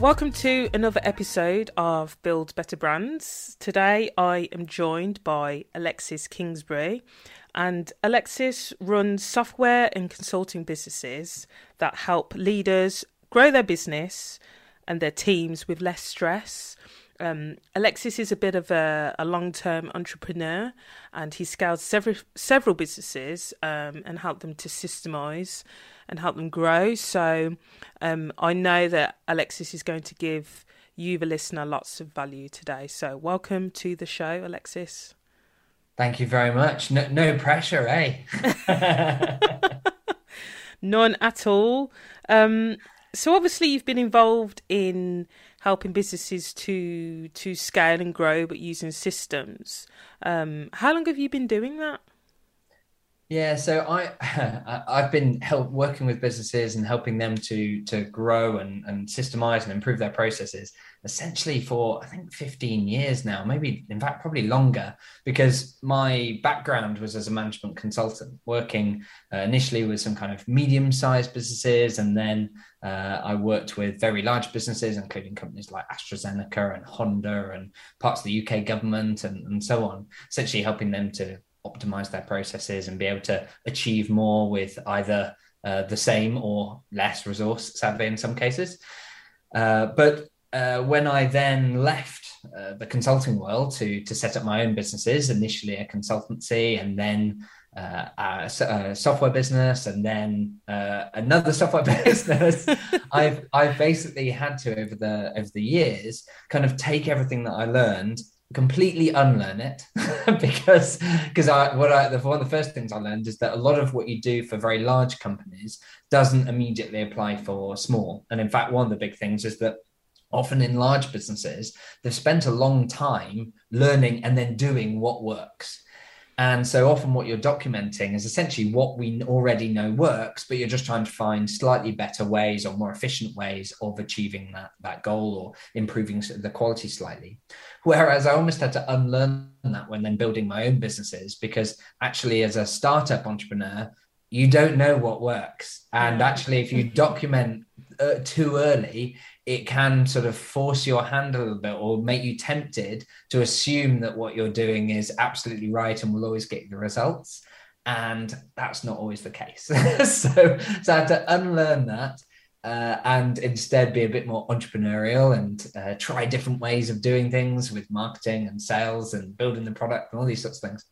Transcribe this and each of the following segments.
Welcome to another episode of Build Better Brands. Today I am joined by Alexis Kingsbury, and Alexis runs software and consulting businesses that help leaders grow their business and their teams with less stress. Um, Alexis is a bit of a, a long-term entrepreneur, and he scaled several several businesses um, and helped them to systemize and help them grow. So um, I know that Alexis is going to give you, the listener, lots of value today. So welcome to the show, Alexis. Thank you very much. No, no pressure, eh? None at all. Um, so obviously you've been involved in helping businesses to to scale and grow, but using systems. Um, how long have you been doing that? Yeah, so I I've been help working with businesses and helping them to to grow and and systemize and improve their processes essentially for I think 15 years now, maybe in fact probably longer, because my background was as a management consultant, working uh, initially with some kind of medium-sized businesses, and then uh, I worked with very large businesses, including companies like AstraZeneca and Honda and parts of the UK government and, and so on, essentially helping them to optimize their processes and be able to achieve more with either uh, the same or less resource, sadly, in some cases. Uh, but uh, when I then left uh, the consulting world to to set up my own businesses, initially a consultancy, and then uh, a, a, software business, and then uh, another software business, I've I've basically had to over the over the years kind of take everything that I learned completely unlearn it because because I what I the, one of the first things I learned is that a lot of what you do for very large companies doesn't immediately apply for small. And in fact, one of the big things is that often in large businesses they've spent a long time learning and then doing what works. And so often what you're documenting is essentially what we already know works, but you're just trying to find slightly better ways or more efficient ways of achieving that, that goal or improving the quality slightly. Whereas I almost had to unlearn that when then building my own businesses, because actually as a startup entrepreneur, you don't know what works. And actually, if you document uh, too early, it can sort of force your hand a little bit or make you tempted to assume that what you're doing is absolutely right and will always get the results. And that's not always the case. so, so I had to unlearn that uh, and instead be a bit more entrepreneurial and uh, try different ways of doing things with marketing and sales and building the product and all these sorts of things,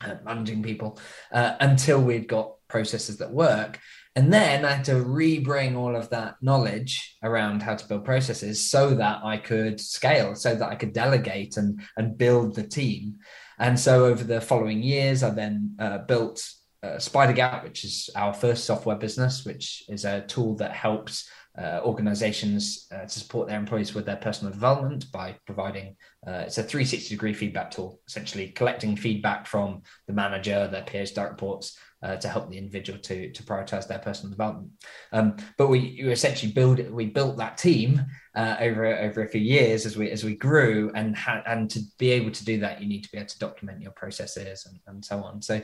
uh, managing people uh, until we'd got processes that work. And then I had to re-bring all of that knowledge around how to build processes so that I could scale, so that I could delegate and, and build the team. And so over the following years, I then uh, built uh, Spidergap, which is our first software business, which is a tool that helps uh, organizations uh, to support their employees with their personal development by providing uh, it's a 360 degree feedback tool essentially collecting feedback from the manager their peers direct reports uh, to help the individual to to prioritize their personal development. Um, but we, essentially build we built that team uh, over over a few years as we as we grew, and ha- and to be able to do that, you need to be able to document your processes and, and so on. So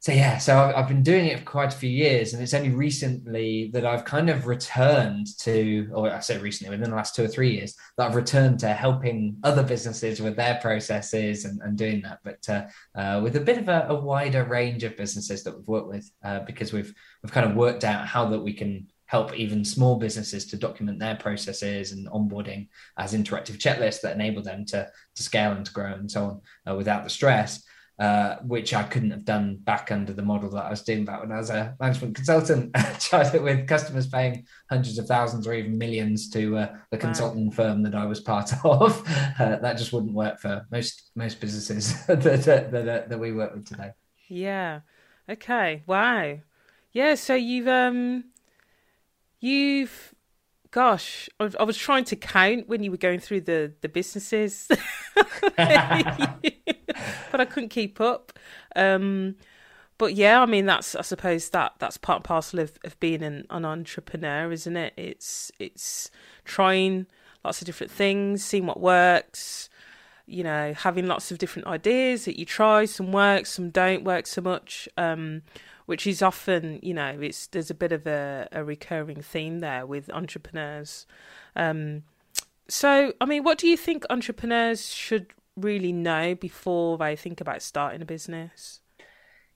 so yeah, so I've, I've, been doing it for quite a few years, and it's only recently that I've kind of returned to, or I say recently, within the last two or three years, that I've returned to helping other businesses with their processes and, and doing that, but uh, uh, with a bit of a, a, wider range of businesses that we've worked with, uh, because we've we've kind of worked out how that we can help even small businesses to document their processes and onboarding as interactive checklists that enable them to to scale and to grow and so on uh, without the stress uh, which I couldn't have done back under the model that I was doing back when I was a management consultant, with customers paying hundreds of thousands or even millions to uh, the consulting firm that I was part of. Uh, that just wouldn't work for most most businesses that, that, that, that we work with today. Yeah. Okay. Wow. Yeah. So you've um, you've gosh, I was, I was, trying to count when you were going through but I couldn't keep up. Um, but yeah, I mean that's I suppose that that's part and parcel of, of being an, an entrepreneur, isn't it? It's it's trying lots of different things, seeing what works, you know, having lots of different ideas that you try. Some work, some don't work so much. Um, which is often, you know, it's there's a bit of a, a recurring theme there with entrepreneurs. Um, so, I mean, what do you think entrepreneurs should really know before they think about starting a business?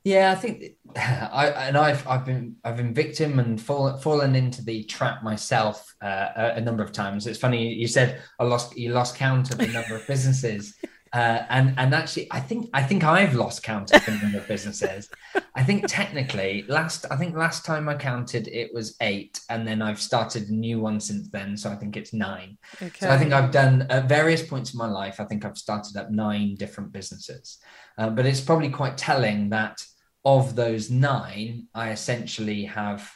Yeah, I think I and I've I've been I've been victim and fallen fallen into the trap myself uh, a, a, number of times. It's funny you said I lost you lost count of the number of businesses uh, and and actually, I think I think I've lost count of the number of businesses. I think technically, last I think last time I counted, it was eight, and then I've started a new one since then. So I think it's nine. Okay. So I think I've done at various points in my life. I think I've started up nine different businesses, uh, but it's probably quite telling that of those nine, I essentially have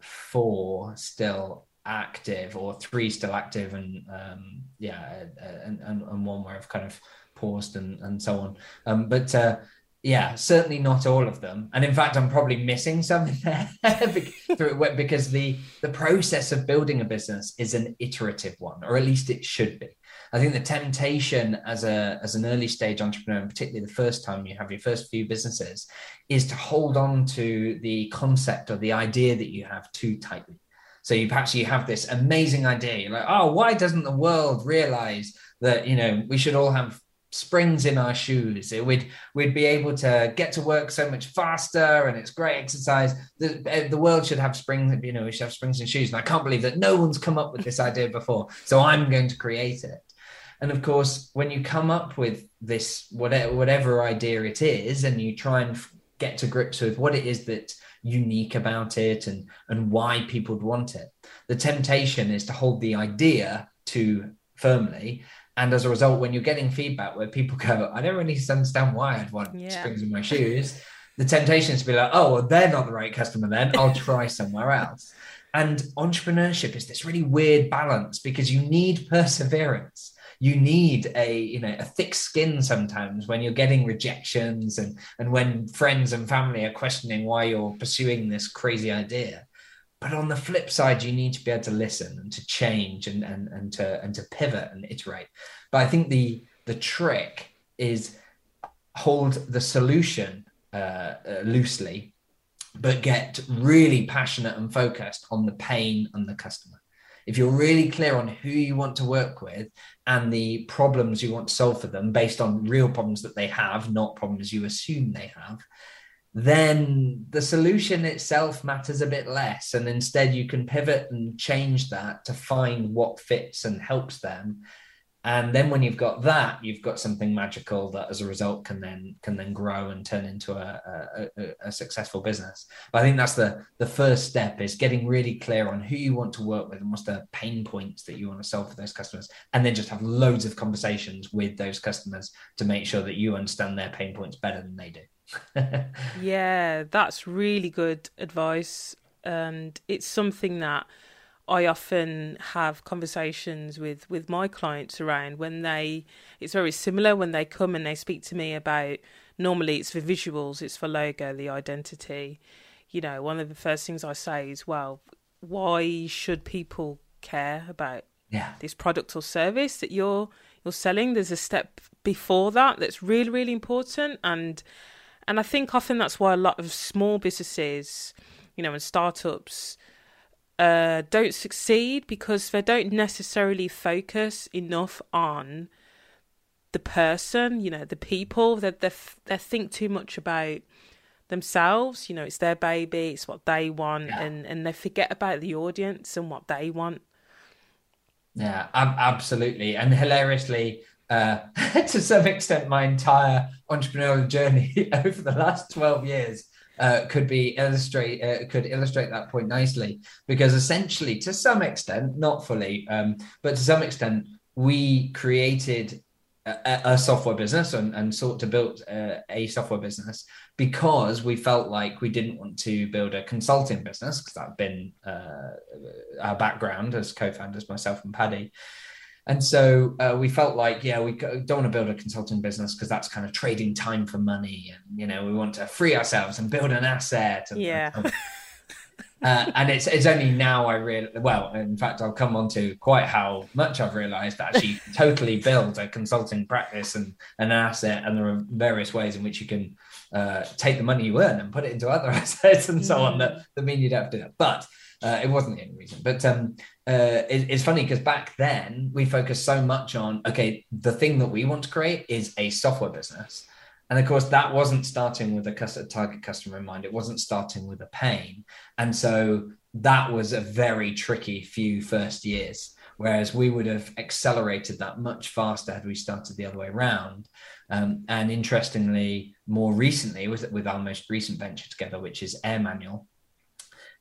four still active, or three still active, and um, yeah, and, and, and one where I've kind of paused and, and so on. Um, but uh, yeah, certainly not all of them. And in fact, I'm probably missing something there because the the process of building a business is an iterative one, or at least it should be. I think the temptation as a as an early stage entrepreneur, and particularly the first time you have your first few businesses, is to hold on to the concept or the idea that you have too tightly. So you perhaps you have this amazing idea. You're like, oh, why doesn't the world realize that you know we should all have springs in our shoes. We'd we'd be able to get to work so much faster, and it's great exercise. The, eh, the world should have springs. You know, we should have springs in shoes, and I can't believe that no one's come up with this idea before. So I'm going to create it. And of course, when you come up with this whatever whatever idea it is, and you try and get to grips with what it is that's unique about it and and why people would want it, the temptation is to hold the idea too firmly and as a result, when you're getting feedback where people go, I don't really understand why I'd want yeah. springs in my shoes, the temptation is to be like, oh, well, they're not the right customer then. I'll try somewhere else. And entrepreneurship is this really weird balance because you need perseverance. You need a, you know, a thick skin sometimes when you're getting rejections and, and when friends and family are questioning why you're pursuing this crazy idea. But on the flip side, you need to be able to listen and to change and, and, and to and to pivot and iterate. But I think the the trick is hold the solution uh, uh, loosely, but get really passionate and focused on the pain and the customer. If you're really clear on who you want to work with and the problems you want to solve for them based on real problems that they have, not problems you assume they have, then the solution itself matters a bit less. And instead, you can pivot and change that to find what fits and helps them. And then when you've got that, you've got something magical that as a result can then can then grow and turn into a, a, a successful business. But I think that's the the first step is getting really clear on who you want to work with and what's the pain points that you want to solve for those customers. And then just have loads of conversations with those customers to make sure that you understand their pain points better than they do. yeah, that's really good advice. And it's something that I often have conversations with, with my clients around when they, it's very similar when they come and they speak to me about, normally it's for visuals, it's for logo, the identity. You know, one of the first things I say is, well, why should people care about yeah. this product or service that you're you're selling? There's a step before that that's really, really important. And and I think often that's why a lot of small businesses, you know, and startups uh, don't succeed because they don't necessarily focus enough on the person, you know, the people. That they they think too much about themselves. You know, it's their baby, it's what they want, yeah. and and they forget about the audience and what they want. Yeah, ab- absolutely, and hilariously, uh, to some extent, my entire entrepreneurial journey over the last 12 years uh, could be illustrate uh, could illustrate that point nicely. Because essentially to some extent not fully um, but to some extent we created a, a software business and, and sought to build a, uh, a, software business because we felt like we didn't want to build a consulting business because that had been uh, our background as co-founders myself and Paddy and so uh, we felt like, yeah, we don't want to build a consulting business because that's kind of trading time for money. And, you know, we want to free ourselves and build an asset. And, yeah. And, uh, and it's it's only now I real well, in fact, I'll come on to quite how much I've realised that actually totally build a consulting practice and, and an asset, and there are various ways in which you can uh, take the money you earn and put it into other assets and so mm. on that, that mean you'd have to do that. But uh, it wasn't the only reason. But um, uh, it, it's funny because back then we focused so much on okay, the thing that we want to create is a software business. And of course, that wasn't starting with a target customer in mind. It wasn't starting with a pain. And so that was a very tricky few first years. Whereas we would have accelerated that much faster had we started the other way around. Um, and interestingly, more recently, with, with our most recent venture together, which is AirManual,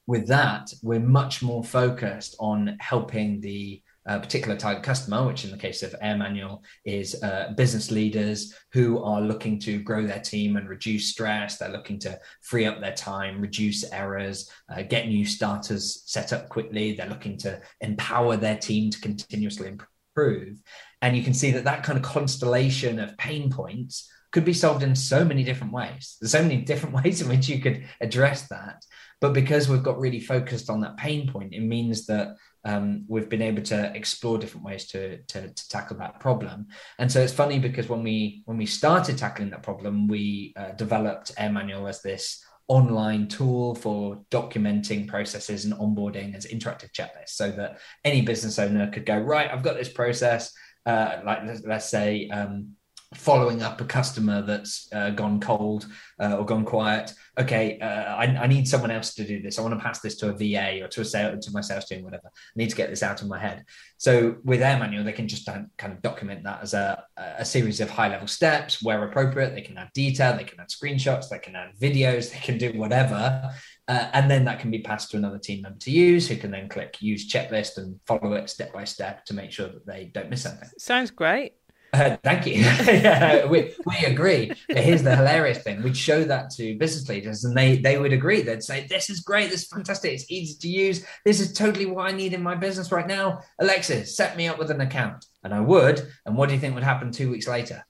with that, we're much more focused on helping the uh, particular target customer, which in the case of AirManual is uh, business leaders who are looking to grow their team and reduce stress. They're looking to free up their time, reduce errors, uh, get new starters set up quickly. They're looking to empower their team to continuously improve. And you can see that that kind of constellation of pain points could be solved in so many different ways. There's so many different ways in which you could address that. But because we've got really focused on that pain point, it means that um, we've been able to explore different ways to, to, to, tackle that problem. And so it's funny because when we when we started tackling that problem, we uh, developed AirManual as this online tool for documenting processes and onboarding as interactive checklists, so that any business owner could go right. I've got this process. Uh, like let's, let's say um, following up a customer that's uh, gone cold uh, or gone quiet. Okay, uh, I, I, need someone else to do this. I want to pass this to a VA or to a sales, to my sales team, whatever. I need to get this out of my head. So with AirManual, they can just kind of document that as a, a series of high level steps where appropriate. They can add detail, they can add screenshots, they can add videos, they can do whatever. Uh, and then that can be passed to another team member to use, who can then click use checklist and follow it step by step to make sure that they don't miss anything. Sounds great. Uh, thank you. yeah, we, we agree. But here's the hilarious thing: we'd show that to business leaders, and they they would agree. They'd say, "This is great. This is fantastic. It's easy to use. This is totally what I need in my business right now." Alexis, set me up with an account, and I would. And what do you think would happen two weeks later?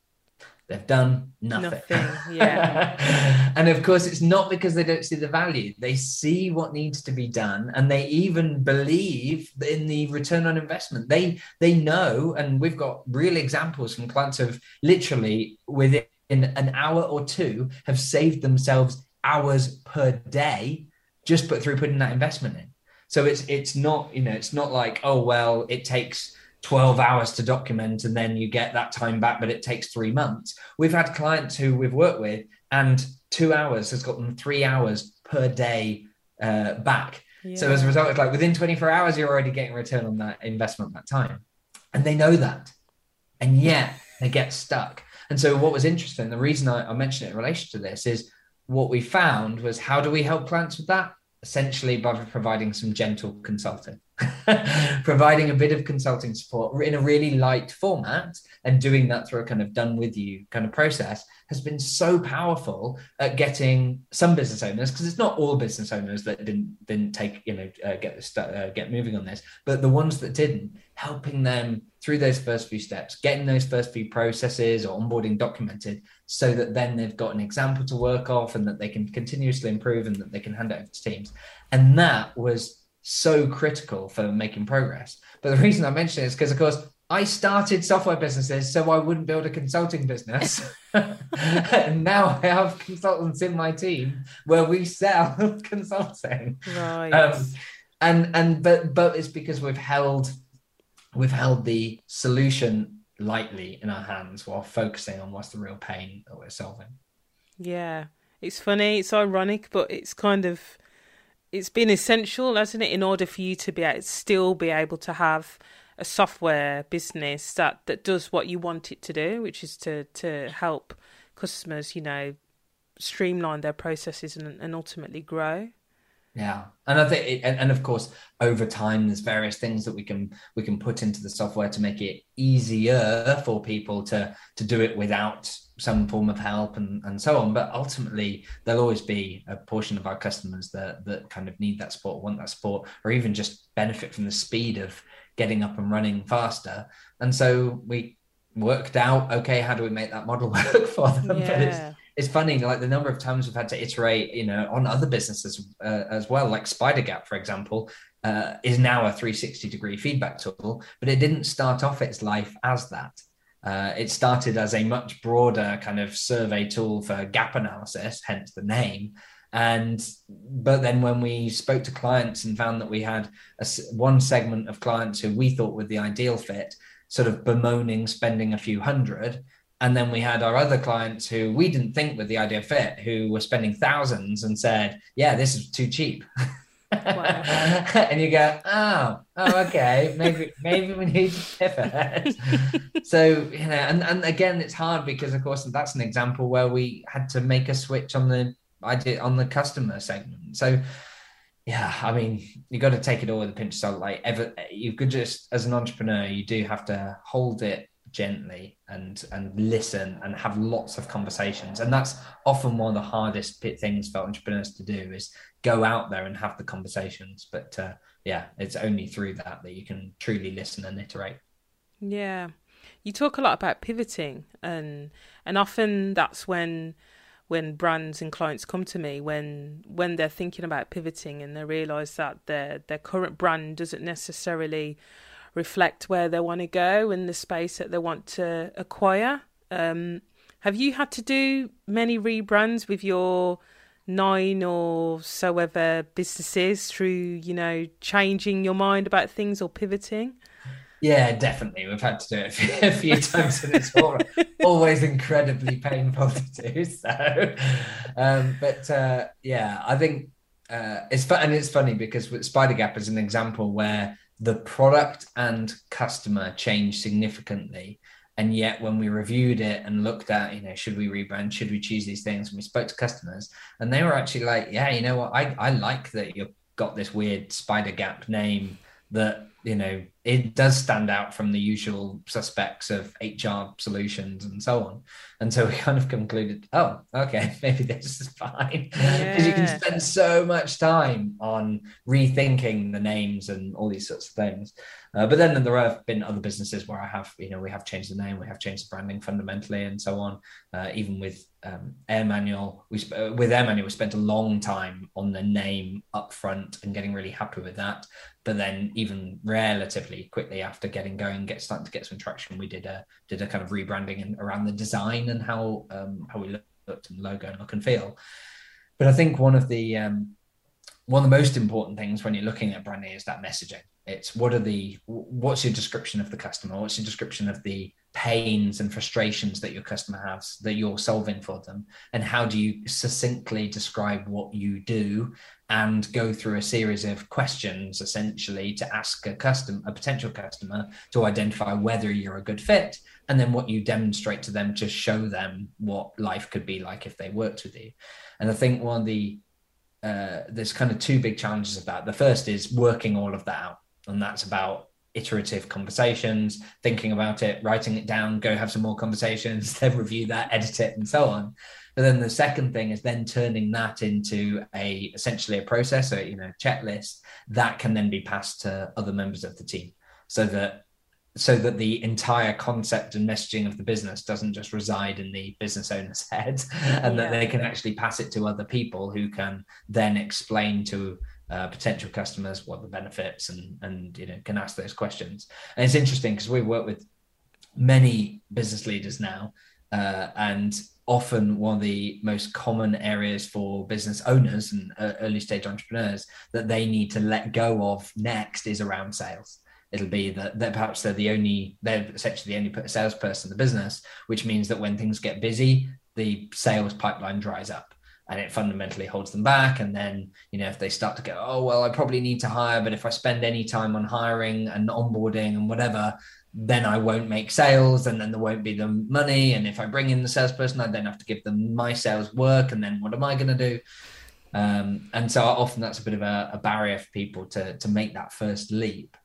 They've done nothing. nothing yeah. and of course, it's not because they don't see the value. They see what needs to be done, and they even believe in the return on investment. They they know, and we've got real examples from clients of literally within an hour or two have saved themselves hours per day just put through putting that investment in. So it's it's not you know it's not like oh well it takes 12 hours to document and then you get that time back, but it takes three months. We've had clients who we've worked with, and two hours has gotten three hours per day uh, back. Yeah. So as a result, it's like within 24 hours, you're already getting return on that investment, that time. And they know that. And yet they get stuck. And so what was interesting, the reason I, I mentioned it in relation to this is what we found was how do we help clients with that? Essentially by providing some gentle consulting. providing a bit of consulting support in a really light format and doing that through a kind of done with you kind of process has been so powerful at getting some business owners because it's not all business owners that didn't didn't take you know uh, get this uh, get moving on this but the ones that didn't helping them through those first few steps getting those first few processes or onboarding documented so that then they've got an example to work off and that they can continuously improve and that they can hand it over to teams. And that was so critical for making progress. But the reason I mention it is because, of course, I started software businesses so I wouldn't build a consulting business. and now I have consultants in my team where we sell consulting. Right. Um, and and but but it's because we've held we've held the solution lightly in our hands while focusing on what's the real pain that we're solving. Yeah. It's funny, it's ironic, but it's kind of it's been essential, hasn't it, in order for you to be able, still be able to have a software business that, that does what you want it to do, which is to to help customers, you know, streamline their processes and, and ultimately grow. Yeah, and I think, it, and, and of course, over time, there's various things that we can we can put into the software to make it easier for people to to do it without some form of help and, and so on. But ultimately, there'll always be a portion of our customers that that kind of need that support, want that support, or even just benefit from the speed of getting up and running faster. And so we worked out, okay, how do we make that model work for them? Yeah. It's funny, like the number of times we've had to iterate, you know, on other businesses uh, as well, like Spidergap for example, uh, is now a 360 degree feedback tool, but it didn't start off its life as that. Uh, it started as a much broader kind of survey tool for gap analysis, hence the name. And but then when we spoke to clients and found that we had a, one segment of clients who we thought were the ideal fit, sort of bemoaning spending a few hundred, and then we had our other clients who we didn't think were the ideal fit, who were spending thousands and said, "Yeah, this is too cheap." and you go, oh, oh, okay, maybe maybe we need to pivot. so you know, and and again, it's hard because of course that's an example where we had to make a switch on the idea on the customer segment. So yeah, I mean, you got to take it all with a pinch of salt. Like ever, you could just as an entrepreneur, you do have to hold it gently and and listen and have lots of conversations. And that's often one of the hardest things for entrepreneurs to do is go out there and have the conversations. But uh, yeah it's only through that that you can truly listen and iterate. Yeah. You talk a lot about pivoting and and often that's when when brands and clients come to me when when they're thinking about pivoting and they realize that their their current brand doesn't necessarily reflect where they want to go and the space that they want to acquire. Um, have you had to do many rebrands with your nine or so ever businesses through, you know, changing your mind about things or pivoting? Yeah, definitely. We've had to do it a few, a few times, and it's always incredibly painful to do so. Um, but uh, yeah, I think uh, it's fun, and it's funny because Spidergap is an example where the product and customer changed significantly. And yet, when we reviewed it and looked at, you know, should we rebrand? Should we choose these things? And we spoke to customers, and they were actually like, "Yeah, you know what? I I like that you've got this weird Spidergap name that you know it does stand out from the usual suspects of hr solutions and so on and so we kind of concluded oh okay maybe this is fine because yeah. you can spend so much time on rethinking the names and all these sorts of things uh, but then there have been other businesses where i have you know we have changed the name we have changed the branding fundamentally and so on uh, even with um, AirManual. We sp- with AirManual, we spent a long time on the name up front and getting really happy with that. But then, even relatively quickly after getting going, get starting to get some traction, we did a did a kind of rebranding and around the design and how um, how we looked and logo and look and feel. But I think one of the um, one of the most important things when you're looking at branding is that messaging. It's what are the what's your description of the customer? What's your description of the pains and frustrations that your customer has that you're solving for them and how do you succinctly describe what you do and go through a series of questions essentially to ask a custom a potential customer to identify whether you're a good fit and then what you demonstrate to them to show them what life could be like if they worked with you and i think one of the uh, there's kind of two big challenges of that the first is working all of that out and that's about iterative conversations, thinking about it, writing it down, go have some more conversations, then review that, edit it, and so on. But then the second thing is then turning that into a essentially a process or you know checklist that can then be passed to other members of the team, so that so that the entire concept and messaging of the business doesn't just reside in the business owner's head and yeah. that they can actually pass it to other people who can then explain to uh, potential customers, what the benefits, and and you know can ask those questions. And it's interesting because we work with many business leaders now, uh, and often one of the most common areas for business owners and uh, early stage entrepreneurs that they need to let go of next is around sales. It'll be that, perhaps they're the only, they're essentially the only salesperson in the business, which means that when things get busy, the sales pipeline dries up and it fundamentally holds them back. And then, you know, if they start to go, oh, well, I probably need to hire, but if I spend any time on hiring and onboarding and whatever, then I won't make sales and then there won't be the money. And if I bring in the salesperson, I then have to give them my sales work. And then what am I going to do? Um, and so often that's a bit of a, a, barrier for people to, to make that first leap.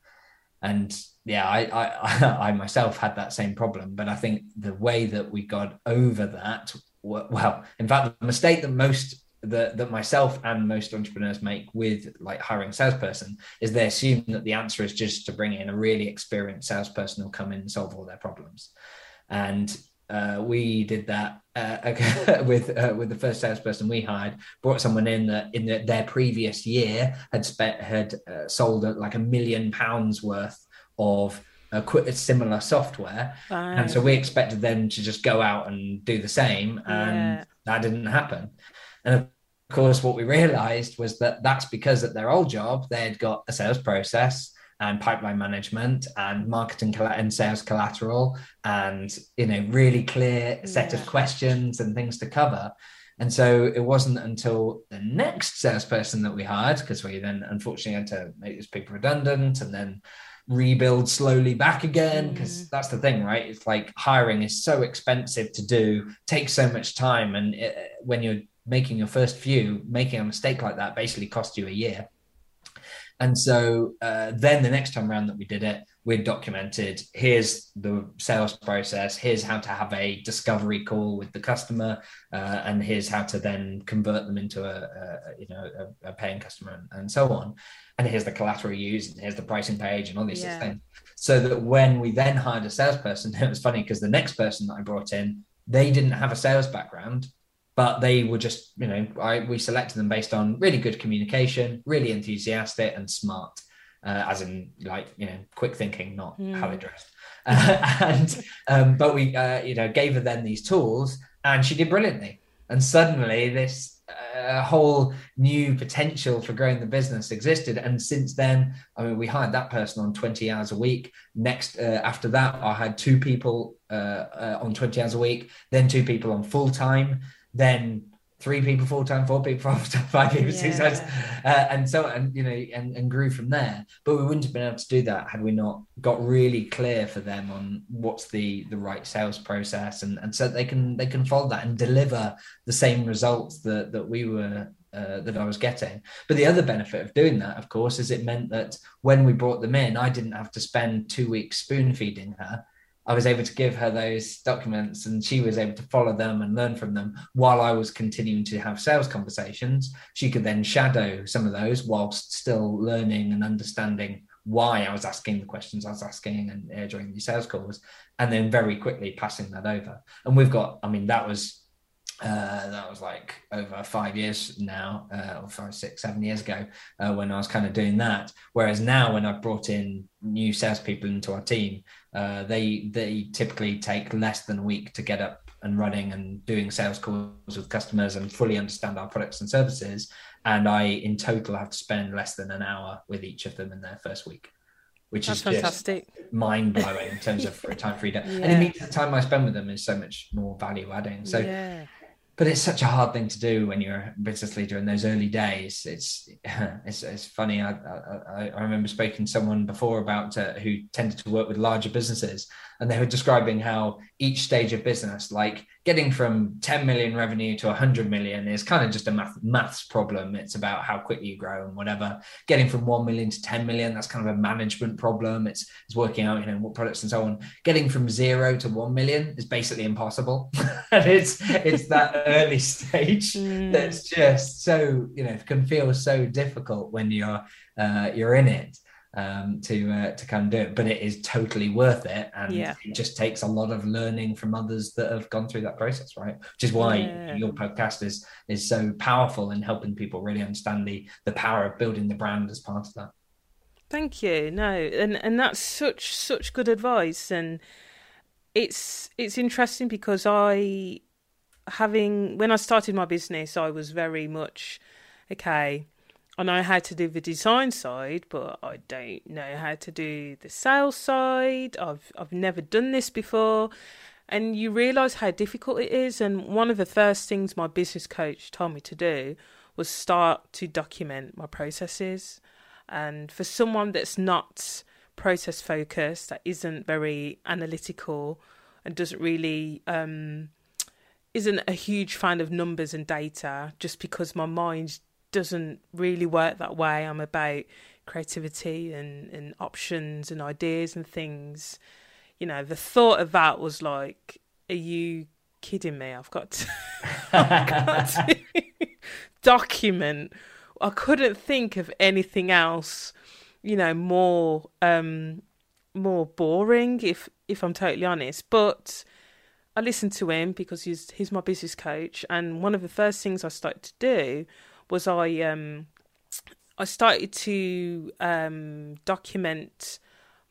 And yeah, I, I, I myself had that same problem, but I think the way that we got over that well in fact the mistake that most that, that myself and most entrepreneurs make with like hiring a salesperson is they assume that the answer is just to bring in a really experienced salesperson who'll come in and solve all their problems and uh, we did that uh, with uh, with the first salesperson we hired. Brought someone in that in the, their previous year had spent had uh, sold like a million pounds worth of a similar software, and so we expected them to just go out and do the same, and yeah. that didn't happen. And of course, what we realized was that that's because at their old job they'd got a sales process and pipeline management and marketing and sales collateral and you know really clear set yeah. of questions and things to cover and so it wasn't until the next salesperson that we hired because we then unfortunately had to make those people redundant and then rebuild slowly back again because mm. that's the thing right it's like hiring is so expensive to do takes so much time and it, when you're making your first few making a mistake like that basically cost you a year and so uh, then the next time around that we did it, we documented here's the sales process, here's how to have a discovery call with the customer, uh, and here's how to then convert them into a, a you know a, a paying customer and, and, so on. And here's the collateral used, and here's the pricing page, and all these yeah. things. So that when we then hired a salesperson, it was funny because the next person that I brought in, they didn't have a sales background but they were just you know I, we selected them based on really good communication really enthusiastic and smart uh, as in like you know quick thinking not mm. how they dressed. Uh, and um, but we uh, you know gave her then these tools and she did brilliantly. And suddenly this uh, whole new potential for growing the business existed. And since then i mean we hired that person on 20 hours a week. Next uh, after that i had two people uh, on 20 hours a week then two people on full time then three people full time, four people full time, five people yeah. six times, uh, and so and you know and, and grew from there. But we wouldn't have been able to do that had we not got really clear for them on what's the the right sales process, and and so they can they can follow that and deliver the same results that that we were. Uh, that I was getting. But the other benefit of doing that, of course, is it meant that when we brought them in, I didn't have to spend two weeks spoon feeding her. I was able to give her those documents and she was able to follow them and learn from them while I was continuing to have sales conversations. She could then shadow some of those whilst still learning and understanding why I was asking the questions I was asking and uh, during these sales calls, and then very quickly passing that over. And we've got, I mean, that was uh, that was like over five years now, uh, or five, six, seven years ago, uh, when I was kind of doing that. Whereas now, when I've brought in new salespeople into our team, uh, they they typically take less than a week to get up and running and doing sales calls with customers and fully understand our products and services. And I, in total, have to spend less than an hour with each of them in their first week which That's is fantastic. mind blowing in terms of time freedom. Yeah. And it means the time I spend with them is so much more value adding. So yeah but it's such a hard thing to do when you're a business leader in those early days. It's it's, it's funny. I, I, I remember speaking to someone before about uh, who tended to work with larger businesses, and they were describing how each stage of business, like getting from 10 million revenue to 100 million, is kind of just a math, maths problem. It's about how quickly you grow and whatever. Getting from 1 million to 10 million, that's kind of a management problem. It's, it's working out, you know, what products and so on. Getting from zero to 1 million is basically impossible. and it's, it's that early stage mm. that's just so, you know, can feel so difficult when you're, uh, you're in it um, to uh, to kind of do it. But it is totally worth it, and yeah. it just takes a lot of learning from others that have gone through that process, right? Which is why yeah. your podcast is is so powerful in helping people really understand the the power of building the brand as part of that. Thank you. No, and and that's such such good advice, and it's it's interesting because I having when I started my business, I was very much okay I know how to do the design side, but I don't know how to do the sales side. I've I've never done this before. And you realize how difficult it is. And one of the first things my business coach told me to do was start to document my processes. And for someone that's not process focused, that isn't very analytical, and doesn't really um, isn't a huge fan of numbers and data, just because my mind doesn't really work that way. I'm about creativity and, and options and ideas and things. You know, the thought of that was like, are you kidding me? I've got to, I've got to document. I couldn't think of anything else, you know, more um more boring if if I'm totally honest. But I listened to him because he's he's my business coach, and one of the first things I started to do was I um I started to um document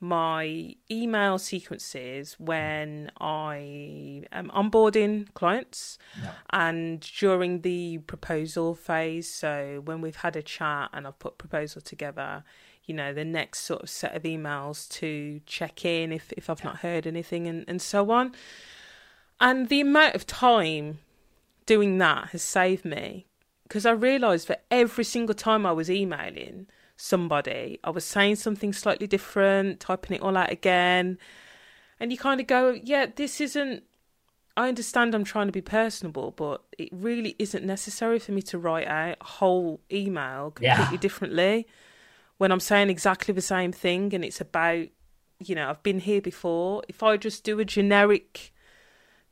my email sequences when I am onboarding clients yeah. and during the proposal phase. So when we've had a chat and I've put proposal together, you know, the next sort of set of emails to check in if, if I've not heard anything and, and so on. And the amount of time doing that has saved me because I realised that every single time I was emailing somebody, I was saying something slightly different, typing it all out again. And you kind of go, yeah, this isn't. I understand I'm trying to be personable, but it really isn't necessary for me to write out a whole email completely yeah. differently when I'm saying exactly the same thing and it's about, you know, I've been here before. If I just do a generic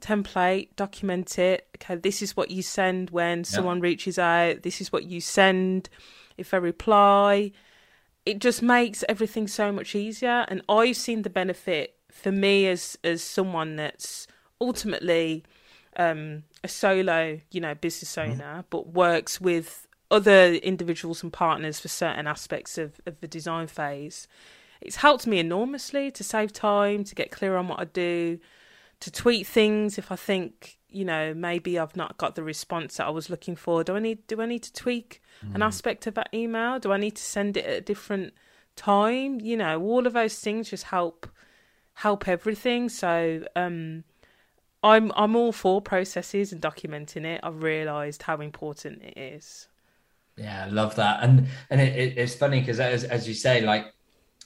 template, document it. Okay, this is what you send when yeah. someone reaches out. This is what you send if I reply. It just makes everything so much easier. And I've seen the benefit for me as as someone that's ultimately um, a solo, you know, business mm-hmm. owner, mm. but works with other individuals and partners for certain aspects of, of the design phase. It's helped me enormously to save time, to get clear on what I do, to tweet things if I think you know maybe I've not got the response that I was looking for. Do I need do I need to tweak mm. an aspect of that email? Do I need to send it at a different time? You know, all of those things just help help everything. So um, I'm I'm all for processes and documenting it. I've realised how important it is. Yeah, I love that, and and it, it, it's funny because as as you say, like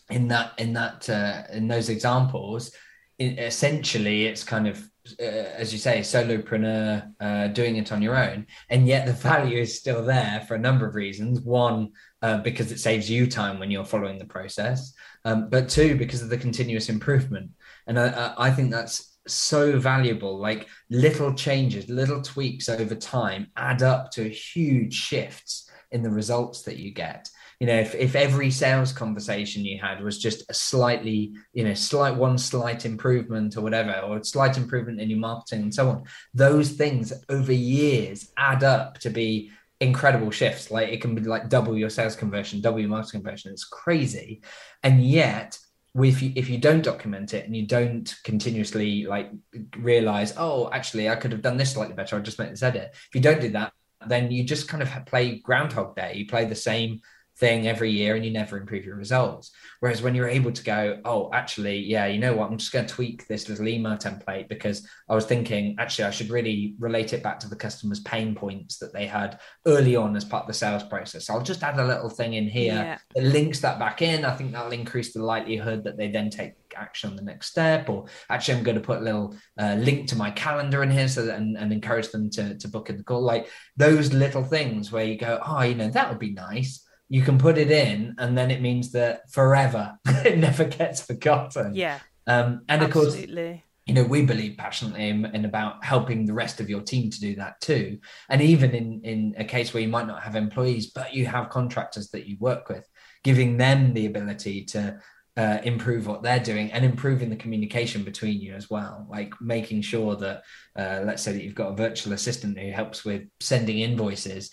in that in that uh, in those examples essentially it's kind of uh, as you say solopreneur uh, doing it on your own. And yet the value is still there for a number of reasons. One uh, because it saves you time when you're following the process. Um, but two because of the continuous improvement. And I, I think that's so valuable. Like little changes little tweaks over time add up to huge shifts in the results that you get you know if, if every sales conversation you had was just a slightly you know slight one slight improvement or whatever or slight improvement in your marketing and so on those things over years add up to be incredible shifts. Like it can be like double your sales conversion double your marketing conversion. It's crazy. And yet if you if you don't document it and you don't continuously like realize oh actually i could have done this slightly better. I just made this edit. If you don't do that then you just kind of play groundhog day. You play the same thing every year and you never improve your results. Whereas when you're able to go, oh, actually, yeah, you know what, I'm just going to tweak this little email template because I was thinking, actually, I should really relate it back to the customer's pain points that they had early on as part of the sales process. I'll just add a little thing in here yeah. that links that back in. I think that'll increase the likelihood that they then take action on the next step or actually i'm going to put a little uh, link to my calendar in here so that, and, and encourage them to, to book in the call like those little things where you go oh you know that would be nice you can put it in and then it means that forever it never gets forgotten. Yeah. Um, and of Absolutely. course you know we believe passionately in, in, about helping the rest of your team to do that too. And even in in a case where you might not have employees but you have contractors that you work with giving them the ability to uh, improve what they're doing and improving the communication between you as well. Like making sure that uh, let's say that you've got a virtual assistant who helps with sending invoices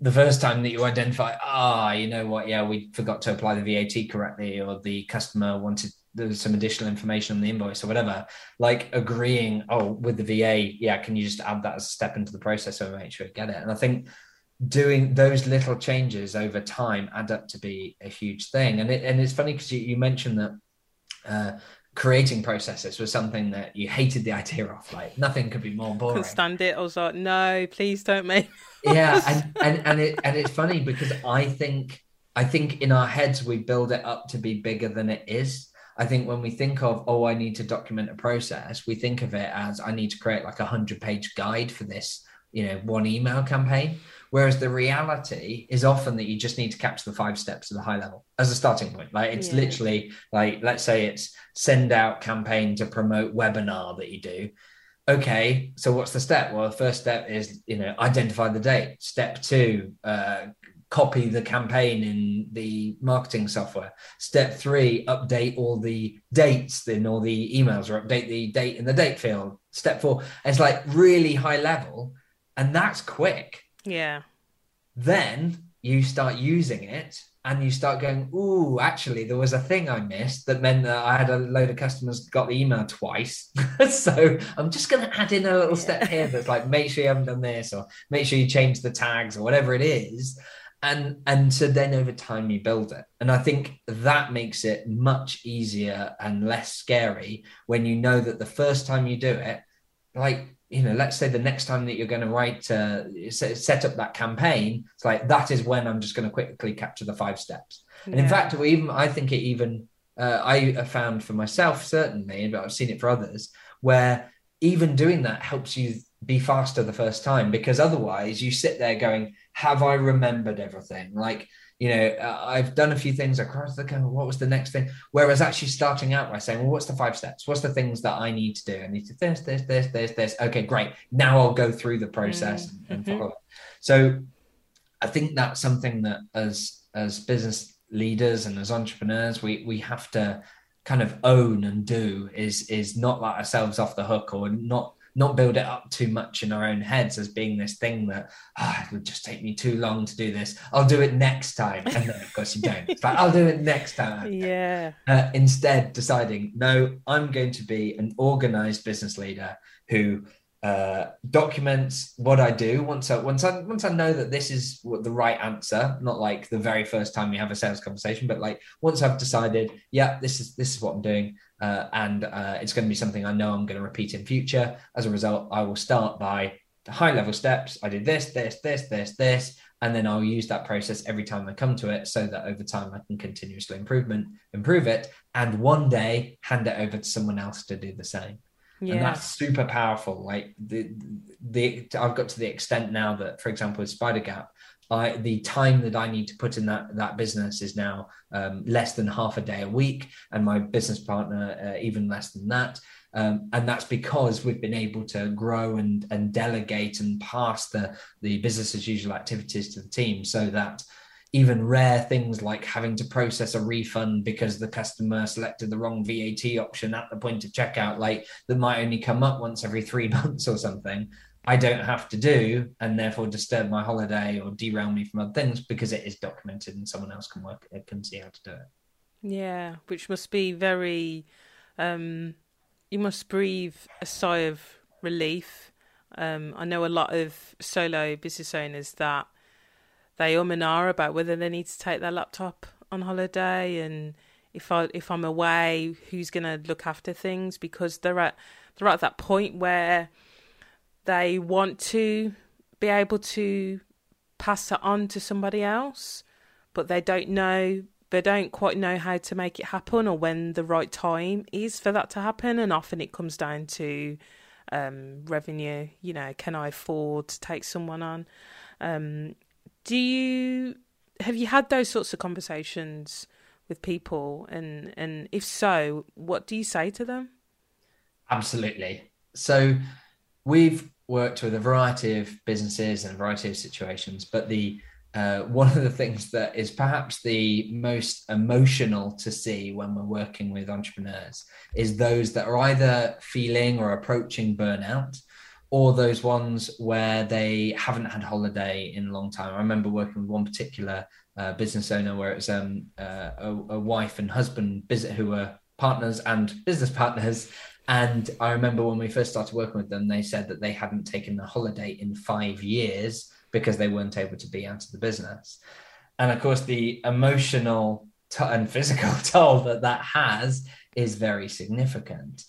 the first time that you identify, ah, you know what, yeah, we forgot to apply the VAT correctly, or the customer wanted some additional information on the invoice or whatever, like agreeing, oh, with the VA, yeah, can you just add that as a step into the process and make sure you get it? And I think doing those little changes over time add up to be a huge thing. And it, and it's funny because you, you mentioned that uh, creating processes was something that you hated the idea of. Like nothing could be more boring. Couldn't stand it. I was like, no, please don't make. yeah, and and and it and it's funny because I think I think in our heads we build it up to be bigger than it is. I think when we think of oh I need to document a process, we think of it as I need to create like a hundred page guide for this you know one email campaign Whereas the reality is often that you just need to capture the five steps at a high level as a starting point. Like it's yeah. literally like, let's say it's send out campaign to promote webinar that you do. Okay, so what's the step? Well, the first step is, you know, identify the date. Step two, uh, copy the campaign in the marketing software. Step three, update all the dates in all the emails or update the date in the date field. Step four, it's like really high level, and that's quick. Yeah. Then you start using it and you start going, ooh, actually, there was a thing I missed that meant that I had a load of customers got the email twice. so I'm just going to add in a little yeah. step here that's like, make sure you haven't done this, or make sure you change the tags, or whatever it is. And and so then over time you build it. And I think that makes it much easier and less scary when you know that the first time you do it, like you know, let's say the next time that you're going to write, uh, set up that campaign, it's like that is when I'm just going to quickly capture the five steps. Yeah. And in fact, we even I think it even uh, I found for myself certainly, but I've seen it for others, where even doing that helps you be faster the first time because otherwise you sit there going, "Have I remembered everything?" Like you know, uh, I've done a few things across the kind what was the next thing? Whereas actually starting out by saying, well, what's the five steps? What's the things that I need to do? I need to this, this, this, this, this. Okay, great. Now I'll go through the process mm-hmm. and, follow it. So I think that's something that as as business leaders and as entrepreneurs, we we have to kind of own and do is is not let ourselves off the hook or not not build it up too much in our own heads as being this thing that oh, it would just take me too long to do this. I'll do it next time. And then, of course, you don't. Like, I'll do it next time. Yeah. Uh, instead, deciding, no, I'm going to be an organized business leader who uh, documents what I do once I once I once I know that this is what the right answer, not like the very first time you have a sales conversation, but like once I've decided, yeah, this is this is what I'm doing, uh, and uh, it's going to be something I know I'm going to repeat in future. As a result, I will start by the high level steps. I did this, this, this, this, this, and then I'll use that process every time I come to it, so that over time I can continuously improvement improve it, and one day hand it over to someone else to do the same yeah. and that's super powerful like the the i've got to the extent now that for example with Spidergap I, the time that I need to put in that that business is now um, less than half a day a week, and my business partner uh, even less than that. Um, and that's because we've been able to grow and and delegate and pass the the business as usual activities to the team, so that even rare things like having to process a refund because the customer selected the wrong VAT option at the point of checkout, like that might only come up once every three months or something. I don't have to do, and therefore disturb my holiday or derail me from other things because it is documented and someone else can work it can see how to do it. Yeah, which must be very. Um, you must breathe a sigh of relief. Um, I know a lot of solo business owners that they um and are about whether they need to take their laptop on holiday and if I if I'm away, who's gonna look after things because they're at they're at that point where they want to be able to pass it on to somebody else, but they don't know they don't quite know how to make it happen or when the right time is for that to happen. And often it comes down to um, revenue you know can i afford to take someone on? Um, do you have you had those sorts of conversations with people? And and if so what do you say to them? Absolutely. So we've worked with a variety of businesses and a variety of situations but the uh, one of the things that is perhaps the most emotional to see when we're working with entrepreneurs is those that are either feeling or approaching burnout or those ones where they haven't had holiday in a long time. I remember working with one particular uh, business owner where it was um, uh, a, a, wife and husband visit who were partners and business partners. And I remember when we first started working with them, they said that they hadn't taken a holiday in five years because they weren't able to be out of the business. And of course, the emotional t- and physical toll that that has is very significant.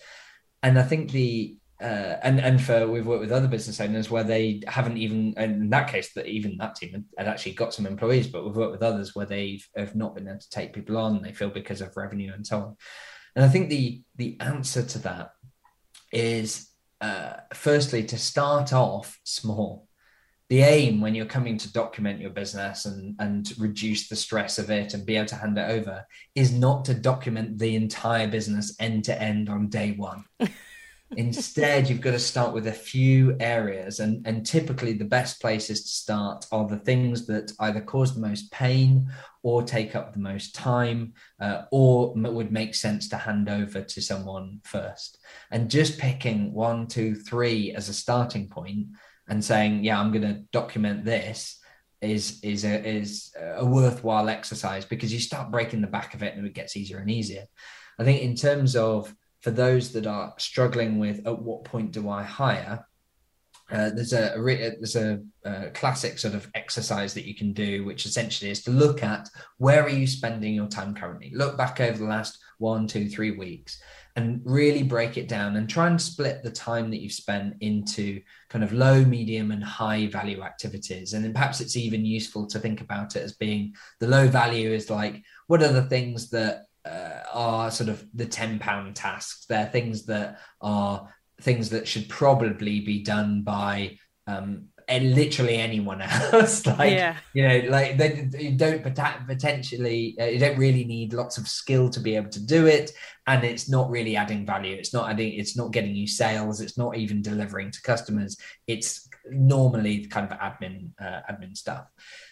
And I think the uh, and and for we've worked with other business owners where they haven't even in that case that even that team had actually got some employees but we've worked with others where they have not been able to take people on they feel because of revenue and so on and i think the the answer to that is uh, firstly to start off small. The aim when you're coming to document your business and and reduce the stress of it and be able to hand it over is not to document the entire business end to end on day one. Instead, you've got to start with a few areas, and, and typically the best places to start are the things that either cause the most pain or take up the most time, uh, or would make sense to hand over to someone first. And just picking one, two, three as a starting point and saying, "Yeah, I'm going to document this." is is a is a worthwhile exercise because you start breaking the back of it and it gets easier and easier. I think in terms of for those that are struggling with at what point do I hire, uh, there's a, a, there's a, a, classic sort of exercise that you can do, which essentially is to look at where are you spending your time currently. Look back over the last one, two, three weeks, and really break it down and try and split the time that you've spent into kind of low, medium, and high value activities. And then perhaps it's even useful to think about it as being the low value is like what are the things that uh, are sort of the 10 pound tasks. They're things that are things that should probably be done by um, literally anyone else. like, yeah. you know, like they, you don't potentially, uh, you don't really need lots of skill to be able to do it. And it's not really adding value. It's not adding, it's not getting you sales. It's not even delivering to customers. It's normally kind of admin, uh, admin stuff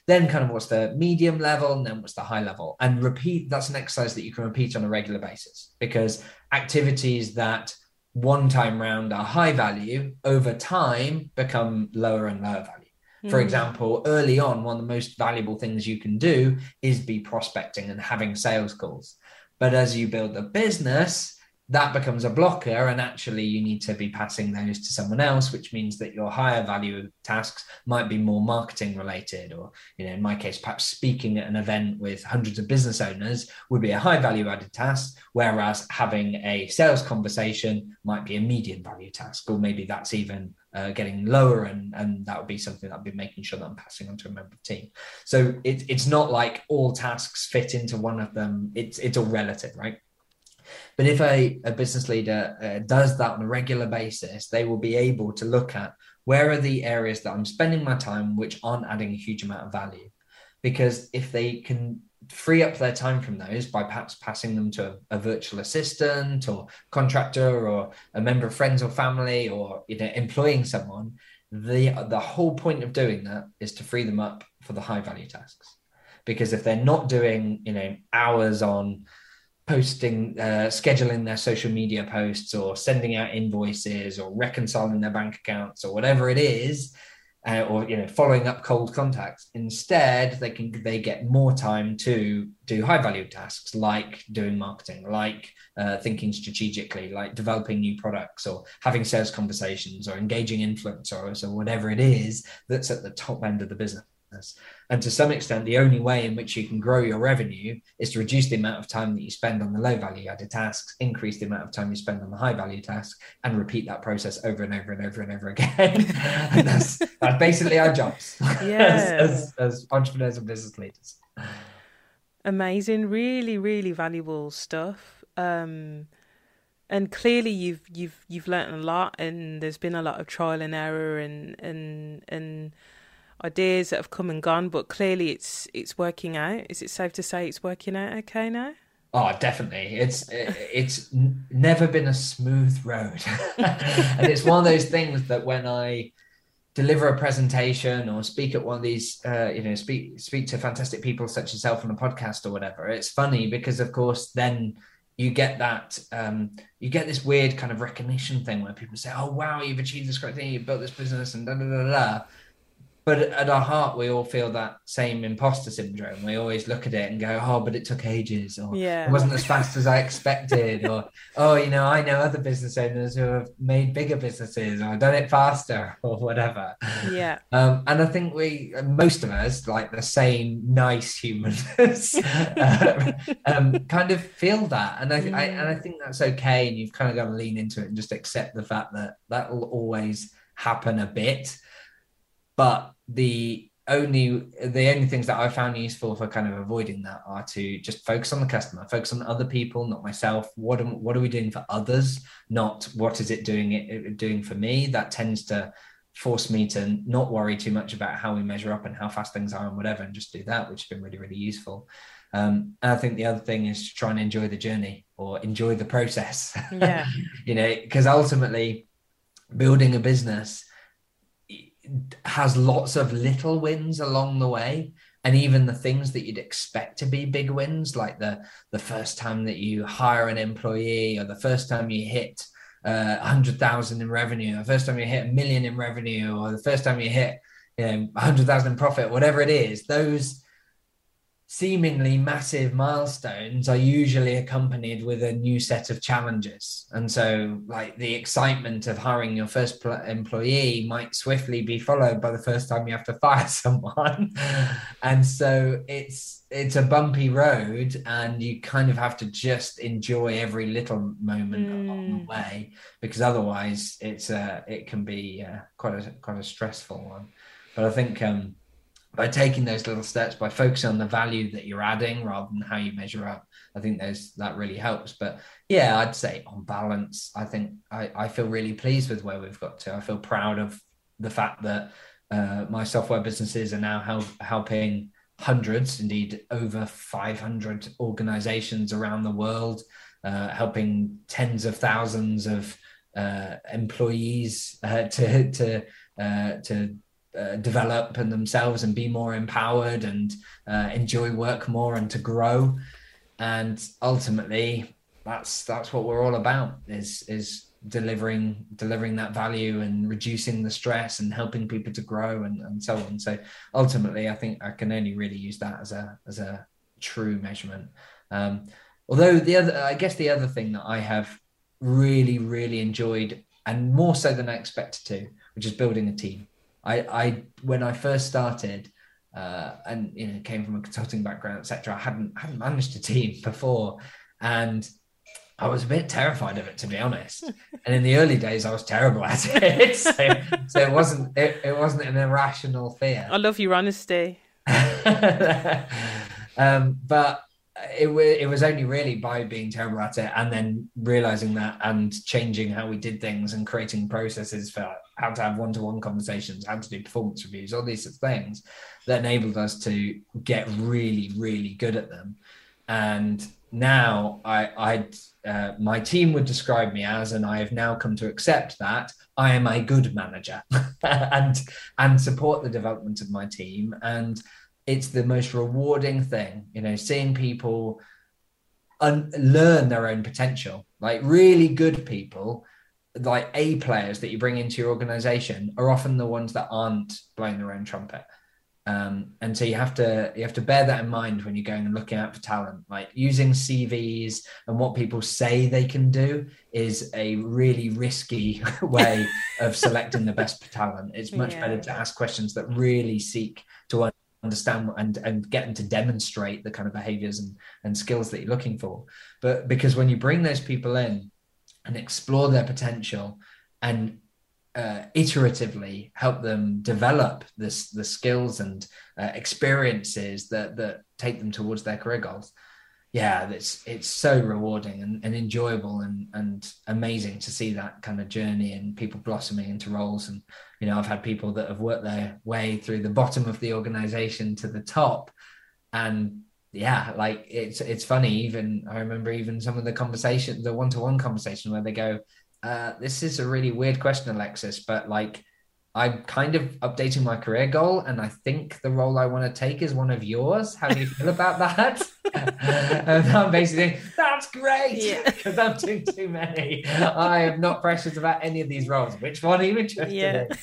then kind of what's the medium level and then what's the high level and repeat that's an exercise that you can repeat on a regular basis because activities that one time round are high value over time become lower and lower value for hmm. example, early on, one of the most valuable things you can do is be prospecting and having sales calls. But as you build the business, that becomes a blocker and actually you need to be passing those to someone else which means that your higher value tasks might be more marketing related or you know in my case perhaps speaking at an event with hundreds of business owners would be a high value added task whereas having a sales conversation might be a medium value task or maybe that's even uh, getting lower and and that would be something that i'd be making sure that i'm passing on to a member of team. So it, it's not like all tasks fit into one of them. It's it's all relative right but if a, a business leader uh, does that on a regular basis, they will be able to look at where are the areas that I'm spending my time which aren't adding a huge amount of value. Because if they can free up their time from those by perhaps passing them to a, a, virtual assistant or contractor or a member of friends or family or you know employing someone the the whole point of doing that is to free them up for the high value tasks because if they're not doing you know hours on posting, uh, scheduling their social media posts or sending out invoices or reconciling their bank accounts or whatever it is, uh, or you know, following up cold contacts. Instead, they can they get more time to do high value tasks like doing marketing, like uh, thinking strategically, like developing new products or having sales conversations or engaging influencers or whatever it is that's at the top end of the business business. And to some extent, the only way in which you can grow your revenue is to reduce the amount of time that you spend on the low value added tasks, increase the amount of time you spend on the high value tasks, and repeat that process over and over and over and over again. and that's, that's basically our jobs yeah. as, as, as entrepreneurs and business leaders. Amazing, really, really valuable stuff. Um, and clearly you've you've you've learned a lot and there's been a lot of trial and error and and and ideas that have come and gone, but clearly it's it's working out. Is it safe to say it's working out okay now? Oh, definitely. It's it's never been a smooth road, and it's one of those things that when I deliver a presentation or speak at one of these, uh, you know, speak speak to fantastic people such as yourself on a podcast or whatever, it's funny because of course then you get that um, you get this weird kind of recognition thing where people say, "Oh wow, you've achieved this great thing, you've built this business," and da da da da but at our heart we all feel that same imposter syndrome. We always look at it and go oh but it took ages or yeah. it wasn't as fast as i expected or oh you know i know other business owners who have made bigger businesses or done it faster or whatever. Yeah. Um, and i think we most of us like the same nice humans uh, um, kind of feel that. And I, mm. I and i think that's okay and you've kind of got to lean into it and just accept the fact that that will always happen a bit but the only the only things that I found useful for kind of avoiding that are to just focus on the customer, focus on other people, not myself. What am, what are we doing for others? Not what is it doing it doing for me? That tends to force me to not worry too much about how we measure up and how fast things are and whatever, and just do that, which has been really, really useful. Um, and I think the other thing is to try and enjoy the journey or enjoy the process. Yeah. you know, because ultimately building a business has lots of little wins along the way and even the things that you'd expect to be big wins like the the first time that you hire an employee or the first time you hit uh, 100,000 in revenue, or the first time you hit a million in revenue, or the first time you hit you know 100,000 in profit, whatever it is, those seemingly massive milestones are usually accompanied with a new set of challenges. And so, like the excitement of hiring your first pl- employee might swiftly be followed by the first time you have to fire someone. and so, it's it's a bumpy road, and you kind of have to just enjoy every little moment mm. along the way, because otherwise, it's uh, it can be uh, quite a quite a stressful one. But I think um, by taking those little steps, by focusing on the value that you're adding rather than how you measure up, I think those that really helps. But yeah, I'd say on balance, I think I, I feel really pleased with where we've got to. I feel proud of the fact that uh, my software businesses are now help, helping hundreds, indeed over 500 organizations around the world, uh, helping tens of thousands of uh, employees uh, to to uh, to uh, develop and themselves and be more empowered and uh, enjoy work more and to grow. And ultimately that's that's what we're all about is is delivering delivering that value and reducing the stress and helping people to grow and, and so on. So ultimately i think i can only really use that as a as a true measurement. Um, although the other i guess the other thing that i have really really enjoyed and more so than i expected to which is building a team I, I when I first started, uh, and you know came from a consulting background, etc. I hadn't hadn't managed a team before, and I was a bit terrified of it to be honest. and in the early days, I was terrible at it, so, so it wasn't it, it wasn't an irrational fear. I love your honesty. um, but it, it was only really by being terrible at it and then realizing that and changing how we did things and creating processes for how to have one-to-one conversations how to do performance reviews all these things that enabled us to get really really good at them and now i i uh, my team would describe me as and i have now come to accept that i am a good manager and and support the development of my team and it's the most rewarding thing, you know, seeing people un- learn their own potential. Like really good people, like A players that you bring into your organization are often the ones that aren't blowing their own trumpet. Um, and so you have to you have to bear that in mind when you're going and looking out for talent. Like using CVs and what people say they can do is a really risky way of selecting the best talent. It's much yeah. better to ask questions that really seek to understand and and get them to demonstrate the kind of behaviors and, and skills that you're looking for but because when you bring those people in and explore their potential and uh, iteratively help them develop this the skills and uh, experiences that that take them towards their career goals yeah, it's it's so rewarding and, and enjoyable and and amazing to see that kind of journey and people blossoming into roles. And you know, I've had people that have worked their way through the bottom of the organization to the top, and yeah, like it's it's funny. Even I remember even some of the conversation, the one to one conversation where they go, uh, "This is a really weird question, Alexis, but like." I'm kind of updating my career goal, and I think the role I want to take is one of yours. How do you feel about that? and I'm basically that's great because yeah. I'm doing too many. I am not precious about any of these roles. Which one are you interested yeah. in?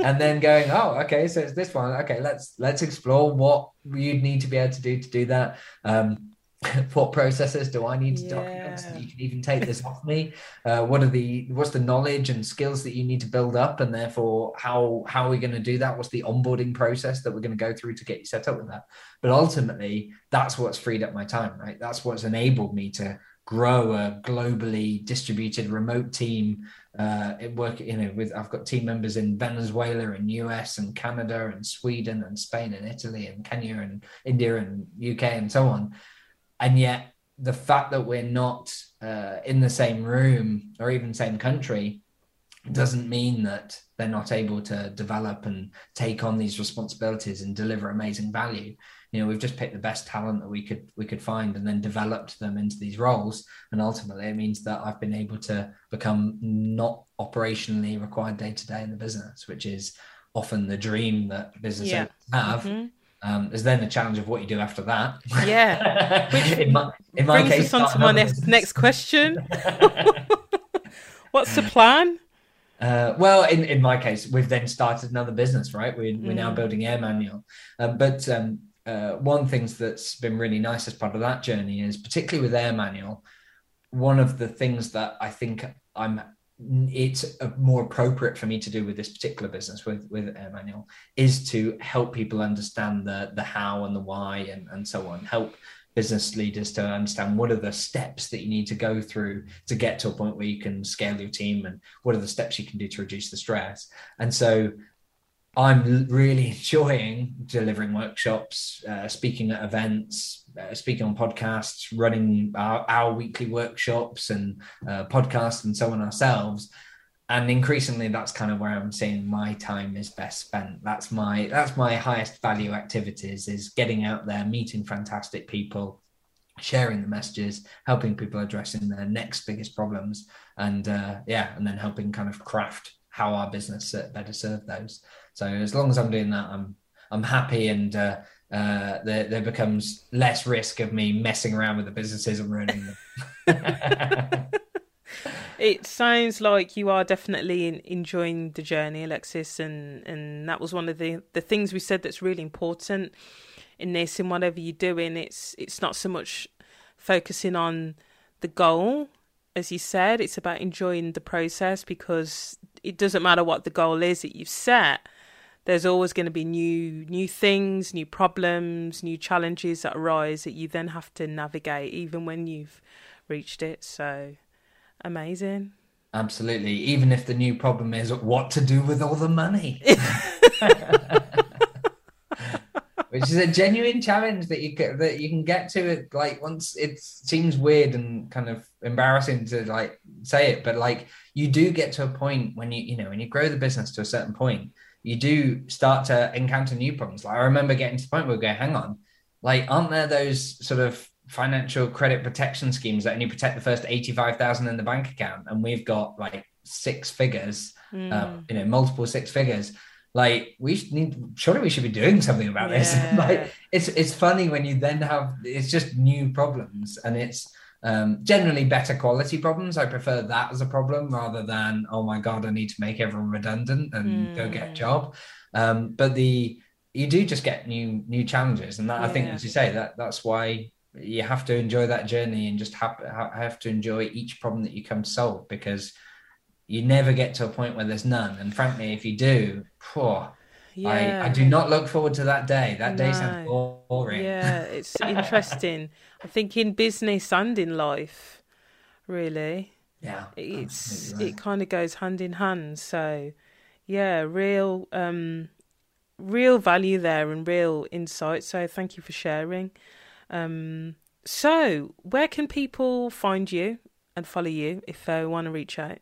And then going, oh, okay, so it's this one. Okay, let's let's explore what you'd need to be able to do to do that. Um, what processes do I need to yeah. document so you can even take this off me? Uh, what are the what's the knowledge and skills that you need to build up, and therefore how how are we going to do that? What's the onboarding process that we're going to go through to get you set up with that? But ultimately, that's what's freed up my time, right? That's what's enabled me to grow a globally distributed remote team. Uh, it work, you know, with I've got team members in Venezuela and US and Canada and Sweden and Spain and Italy and Kenya and India and UK and so on. And yet the fact that we're not uh, in the same room or even same country doesn't mean that they're not able to develop and take on these responsibilities and deliver amazing value you know we've just picked the best talent that we could we could find and then developed them into these roles and ultimately it means that i've been able to become not operationally required day to day in the business which is often the dream that business yeah. have mm-hmm. Um, there's then the challenge of what you do after that. Yeah. Which in my, in my brings case, us on to my next, next question. What's the plan? Uh, well, in, in my case, we've then started another business, right? We're, we're now mm. building AirManual. Um, but um, uh, one things that's been really nice as part of that journey is, particularly with AirManual, one of the things that I think I'm it's more appropriate for me to do with this particular business with with AirManual is to help people understand the the how and the why and, and so on help business leaders to understand what are the steps that you need to go through to get to a point where you can scale your team and what are the steps you can do to reduce the stress. And so i'm really enjoying delivering workshops uh, speaking at events uh, speaking on podcasts running our, our weekly workshops and uh, podcasts and so on ourselves and increasingly that's kind of where i'm seeing my time is best spent. That's my that's my highest value activities is getting out there meeting fantastic people sharing the messages helping people addressing their next biggest problems and uh, yeah and then helping kind of craft how our business better serve those. So as long as i'm doing that i'm i'm happy and uh, uh, there, there becomes less risk of me messing around with the businesses and ruining them it sounds like you are definitely enjoying the journey, Alexis, and and that was one of the the things we said that's really important in this. In whatever you're doing, it's it's not so much focusing on the goal, as you said. It's about enjoying the process because it doesn't matter what the goal is that you've set. There's always going to be new new things, new problems, new challenges that arise that you then have to navigate, even when you've reached it. So amazing. Absolutely. Even if the new problem is what to do with all the money. Which is a genuine challenge that you can, that you can get to it like once it seems weird and kind of embarrassing to like say it, but like you do get to a point when you you know when you grow the business to a certain point, you do start to encounter new problems. Like I remember getting to the point where we go, hang on, like aren't there those sort of financial credit protection schemes that only protect the first 85,000 in the bank account and we've got like six figures mm. uh, you know multiple six figures like we need surely we should be doing something about yeah. this like it's it's funny when you then have it's just new problems and it's um, generally better quality problems i prefer that as a problem rather than oh my god i need to make everyone redundant and mm. go get a hmm. job um, but the you do just get new new challenges and that yeah. i think as you say that that's why you have to enjoy that journey and just have, have to enjoy each problem that you come to solve because you never get to a point where there's none. And frankly, if you do, poor, yeah. I, I do not look forward to that day. That no. day sounds boring. Yeah, it's interesting. I think in business and in life, really. Yeah. It's right. it kind of goes hand in hand. So yeah, real um real value there and real insight. So thank you for sharing. Um, so, where can people find you and follow you if they want to reach out?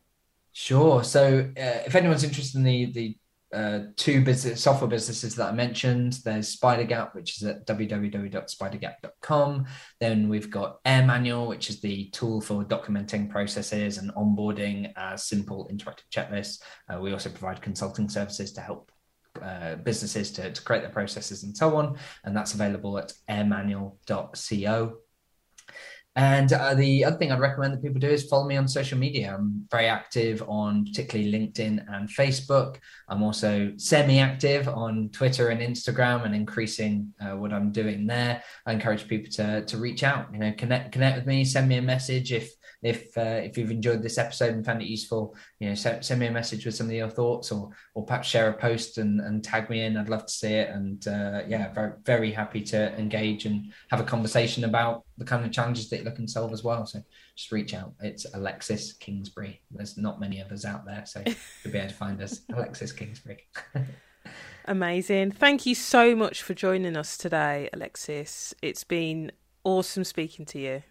Sure. So, uh, if anyone's interested in the the uh, two business software businesses that I mentioned. There's Spidergap, which is at www.spidergap.com. Then we've got AirManual, which is the tool for documenting processes and onboarding as simple interactive checklists. Uh, we also provide consulting services to help uh, businesses to, to create their processes and so on. And that's available at airmanual.co. And uh, the other thing I'd recommend that people do is follow me on social media. I'm very active on particularly LinkedIn and Facebook. I'm also semi active on Twitter and Instagram and increasing uh, what I'm doing there. I encourage people to, to reach out, you know, connect, connect with me, send me a message if if uh, if you've enjoyed this episode and found it useful, you know, send, send me a message with some of your thoughts, or or perhaps share a post and, and tag me in. I'd love to see it, and uh, yeah, very very happy to engage and have a conversation about the kind of challenges that you look and solve as well. So just reach out. It's Alexis Kingsbury. There's not many of us out there, so you'll be able to find us. Alexis Kingsbury. Amazing. Thank you so much for joining us today, Alexis. It's been awesome speaking to you.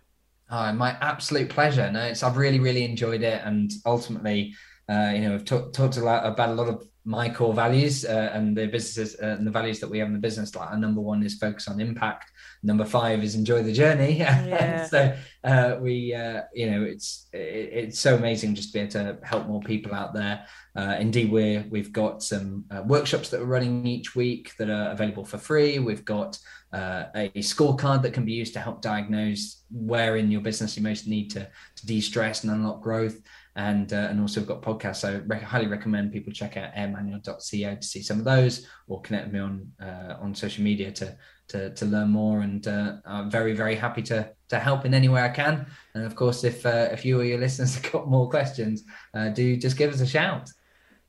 Oh, my absolute pleasure. No, it's I've really, really enjoyed it, and ultimately, uh, you know, we've talked talked a lot about a lot of my core values uh, and the businesses uh, and the values that we have in the business. Like, our number one is focus on impact. Number five is enjoy the journey. Yeah. so uh, we, uh, you know, it's it, it's so amazing just to be able to help more people out there. Uh, indeed, we're we've got some uh, workshops that we're running each week that are available for free. We've got a scorecard that can be used to help diagnose where in your business you most need to, to de-stress and unlock growth and uh, and also we've got podcasts. So highly recommend people check out airmanual.co to see some of those, or connect with me on uh, on social media to to, to learn more. And uh, I'm very very happy to to help in any way I can. And of course, if uh, if you or your listeners have got more questions, uh, do just give us a shout.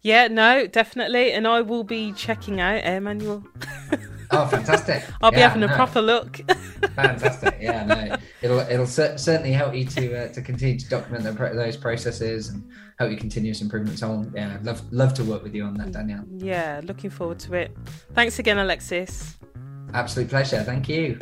Yeah, no, definitely, and I will be checking out AirManual. Oh, fantastic! I'll be having a proper look. fantastic. Yeah, no, it'll it'll certainly help you to uh, to continue to document the, those processes and help you continuous improvement. So, yeah, love love to work with you on that, Danielle. Yeah, looking forward to it. Thanks again, Alexis. Absolute pleasure. Thank you.